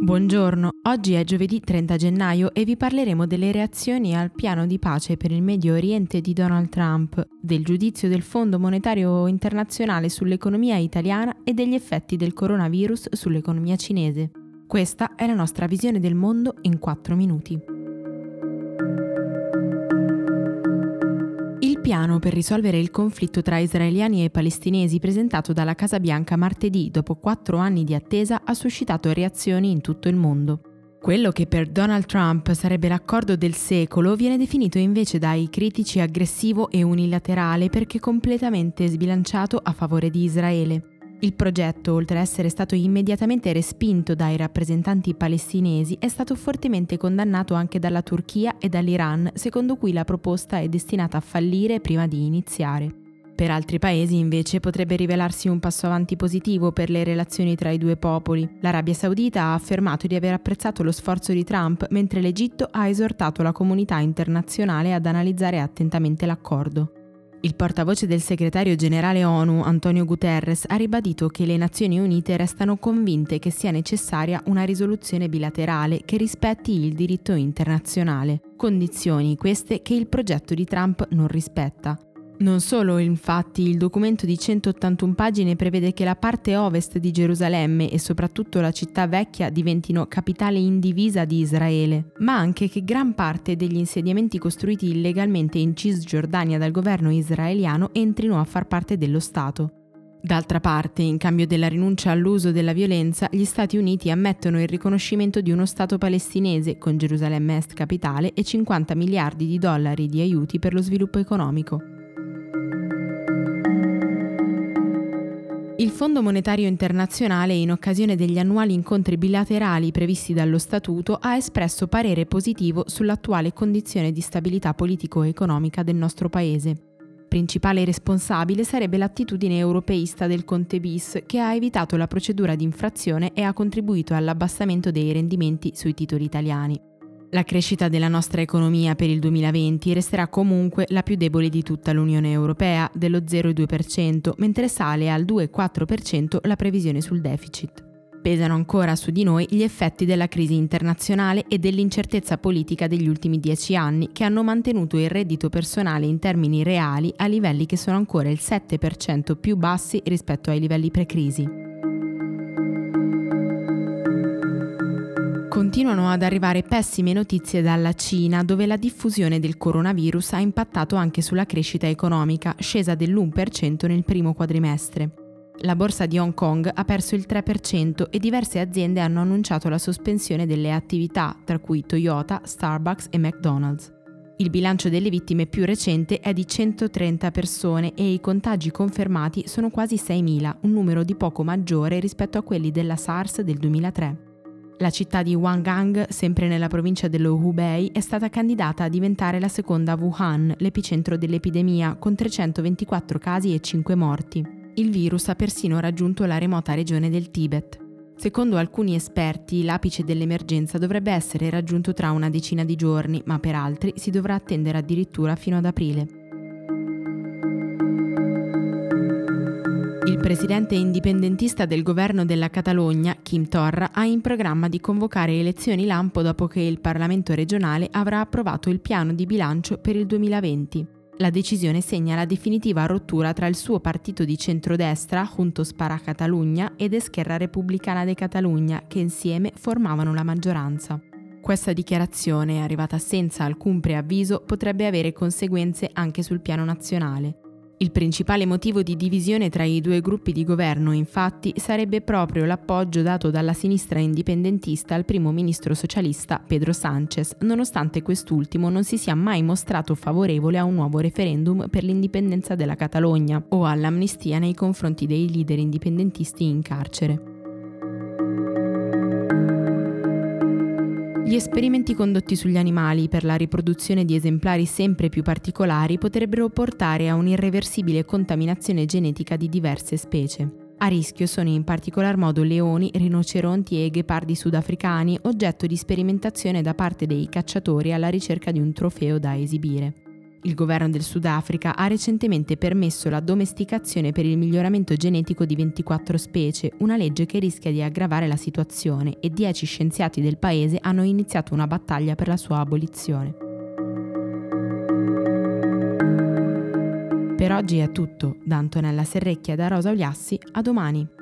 Buongiorno, oggi è giovedì 30 gennaio e vi parleremo delle reazioni al piano di pace per il Medio Oriente di Donald Trump, del giudizio del Fondo Monetario Internazionale sull'economia italiana e degli effetti del coronavirus sull'economia cinese. Questa è la nostra visione del mondo in 4 minuti. Piano per risolvere il conflitto tra israeliani e palestinesi presentato dalla Casa Bianca martedì dopo quattro anni di attesa ha suscitato reazioni in tutto il mondo. Quello che per Donald Trump sarebbe l'accordo del secolo viene definito invece dai critici aggressivo e unilaterale perché completamente sbilanciato a favore di Israele. Il progetto, oltre ad essere stato immediatamente respinto dai rappresentanti palestinesi, è stato fortemente condannato anche dalla Turchia e dall'Iran, secondo cui la proposta è destinata a fallire prima di iniziare. Per altri paesi invece potrebbe rivelarsi un passo avanti positivo per le relazioni tra i due popoli. L'Arabia Saudita ha affermato di aver apprezzato lo sforzo di Trump, mentre l'Egitto ha esortato la comunità internazionale ad analizzare attentamente l'accordo. Il portavoce del segretario generale ONU, Antonio Guterres, ha ribadito che le Nazioni Unite restano convinte che sia necessaria una risoluzione bilaterale che rispetti il diritto internazionale, condizioni queste che il progetto di Trump non rispetta. Non solo, infatti, il documento di 181 pagine prevede che la parte ovest di Gerusalemme e soprattutto la città vecchia diventino capitale indivisa di Israele, ma anche che gran parte degli insediamenti costruiti illegalmente in Cisgiordania dal governo israeliano entrino a far parte dello Stato. D'altra parte, in cambio della rinuncia all'uso della violenza, gli Stati Uniti ammettono il riconoscimento di uno Stato palestinese, con Gerusalemme Est capitale, e 50 miliardi di dollari di aiuti per lo sviluppo economico. Il Fondo Monetario Internazionale, in occasione degli annuali incontri bilaterali previsti dallo Statuto, ha espresso parere positivo sull'attuale condizione di stabilità politico-economica del nostro Paese. Principale responsabile sarebbe l'attitudine europeista del Conte bis, che ha evitato la procedura di infrazione e ha contribuito all'abbassamento dei rendimenti sui titoli italiani. La crescita della nostra economia per il 2020 resterà comunque la più debole di tutta l'Unione Europea, dello 0,2%, mentre sale al 2,4% la previsione sul deficit. Pesano ancora su di noi gli effetti della crisi internazionale e dell'incertezza politica degli ultimi dieci anni che hanno mantenuto il reddito personale in termini reali a livelli che sono ancora il 7% più bassi rispetto ai livelli pre-crisi. Continuano ad arrivare pessime notizie dalla Cina, dove la diffusione del coronavirus ha impattato anche sulla crescita economica, scesa dell'1% nel primo quadrimestre. La borsa di Hong Kong ha perso il 3% e diverse aziende hanno annunciato la sospensione delle attività, tra cui Toyota, Starbucks e McDonald's. Il bilancio delle vittime più recente è di 130 persone e i contagi confermati sono quasi 6.000, un numero di poco maggiore rispetto a quelli della SARS del 2003. La città di Wangang, sempre nella provincia dello Hubei, è stata candidata a diventare la seconda Wuhan, l'epicentro dell'epidemia, con 324 casi e 5 morti. Il virus ha persino raggiunto la remota regione del Tibet. Secondo alcuni esperti, l'apice dell'emergenza dovrebbe essere raggiunto tra una decina di giorni, ma per altri si dovrà attendere addirittura fino ad aprile. Il presidente indipendentista del governo della Catalogna, Kim Torra, ha in programma di convocare elezioni lampo dopo che il Parlamento regionale avrà approvato il piano di bilancio per il 2020. La decisione segna la definitiva rottura tra il suo partito di centrodestra, Juntos para Catalunya, ed Esquerra Repubblicana de Catalunya, che insieme formavano la maggioranza. Questa dichiarazione, arrivata senza alcun preavviso, potrebbe avere conseguenze anche sul piano nazionale. Il principale motivo di divisione tra i due gruppi di governo, infatti, sarebbe proprio l'appoggio dato dalla sinistra indipendentista al primo ministro socialista Pedro Sánchez, nonostante quest'ultimo non si sia mai mostrato favorevole a un nuovo referendum per l'indipendenza della Catalogna o all'amnistia nei confronti dei leader indipendentisti in carcere. Gli esperimenti condotti sugli animali per la riproduzione di esemplari sempre più particolari potrebbero portare a un'irreversibile contaminazione genetica di diverse specie. A rischio sono in particolar modo leoni, rinoceronti e ghepardi sudafricani, oggetto di sperimentazione da parte dei cacciatori alla ricerca di un trofeo da esibire. Il governo del Sudafrica ha recentemente permesso la domesticazione per il miglioramento genetico di 24 specie, una legge che rischia di aggravare la situazione e 10 scienziati del paese hanno iniziato una battaglia per la sua abolizione. Per oggi è tutto, da Antonella Serrecchia e da Rosa Uliassi, a domani.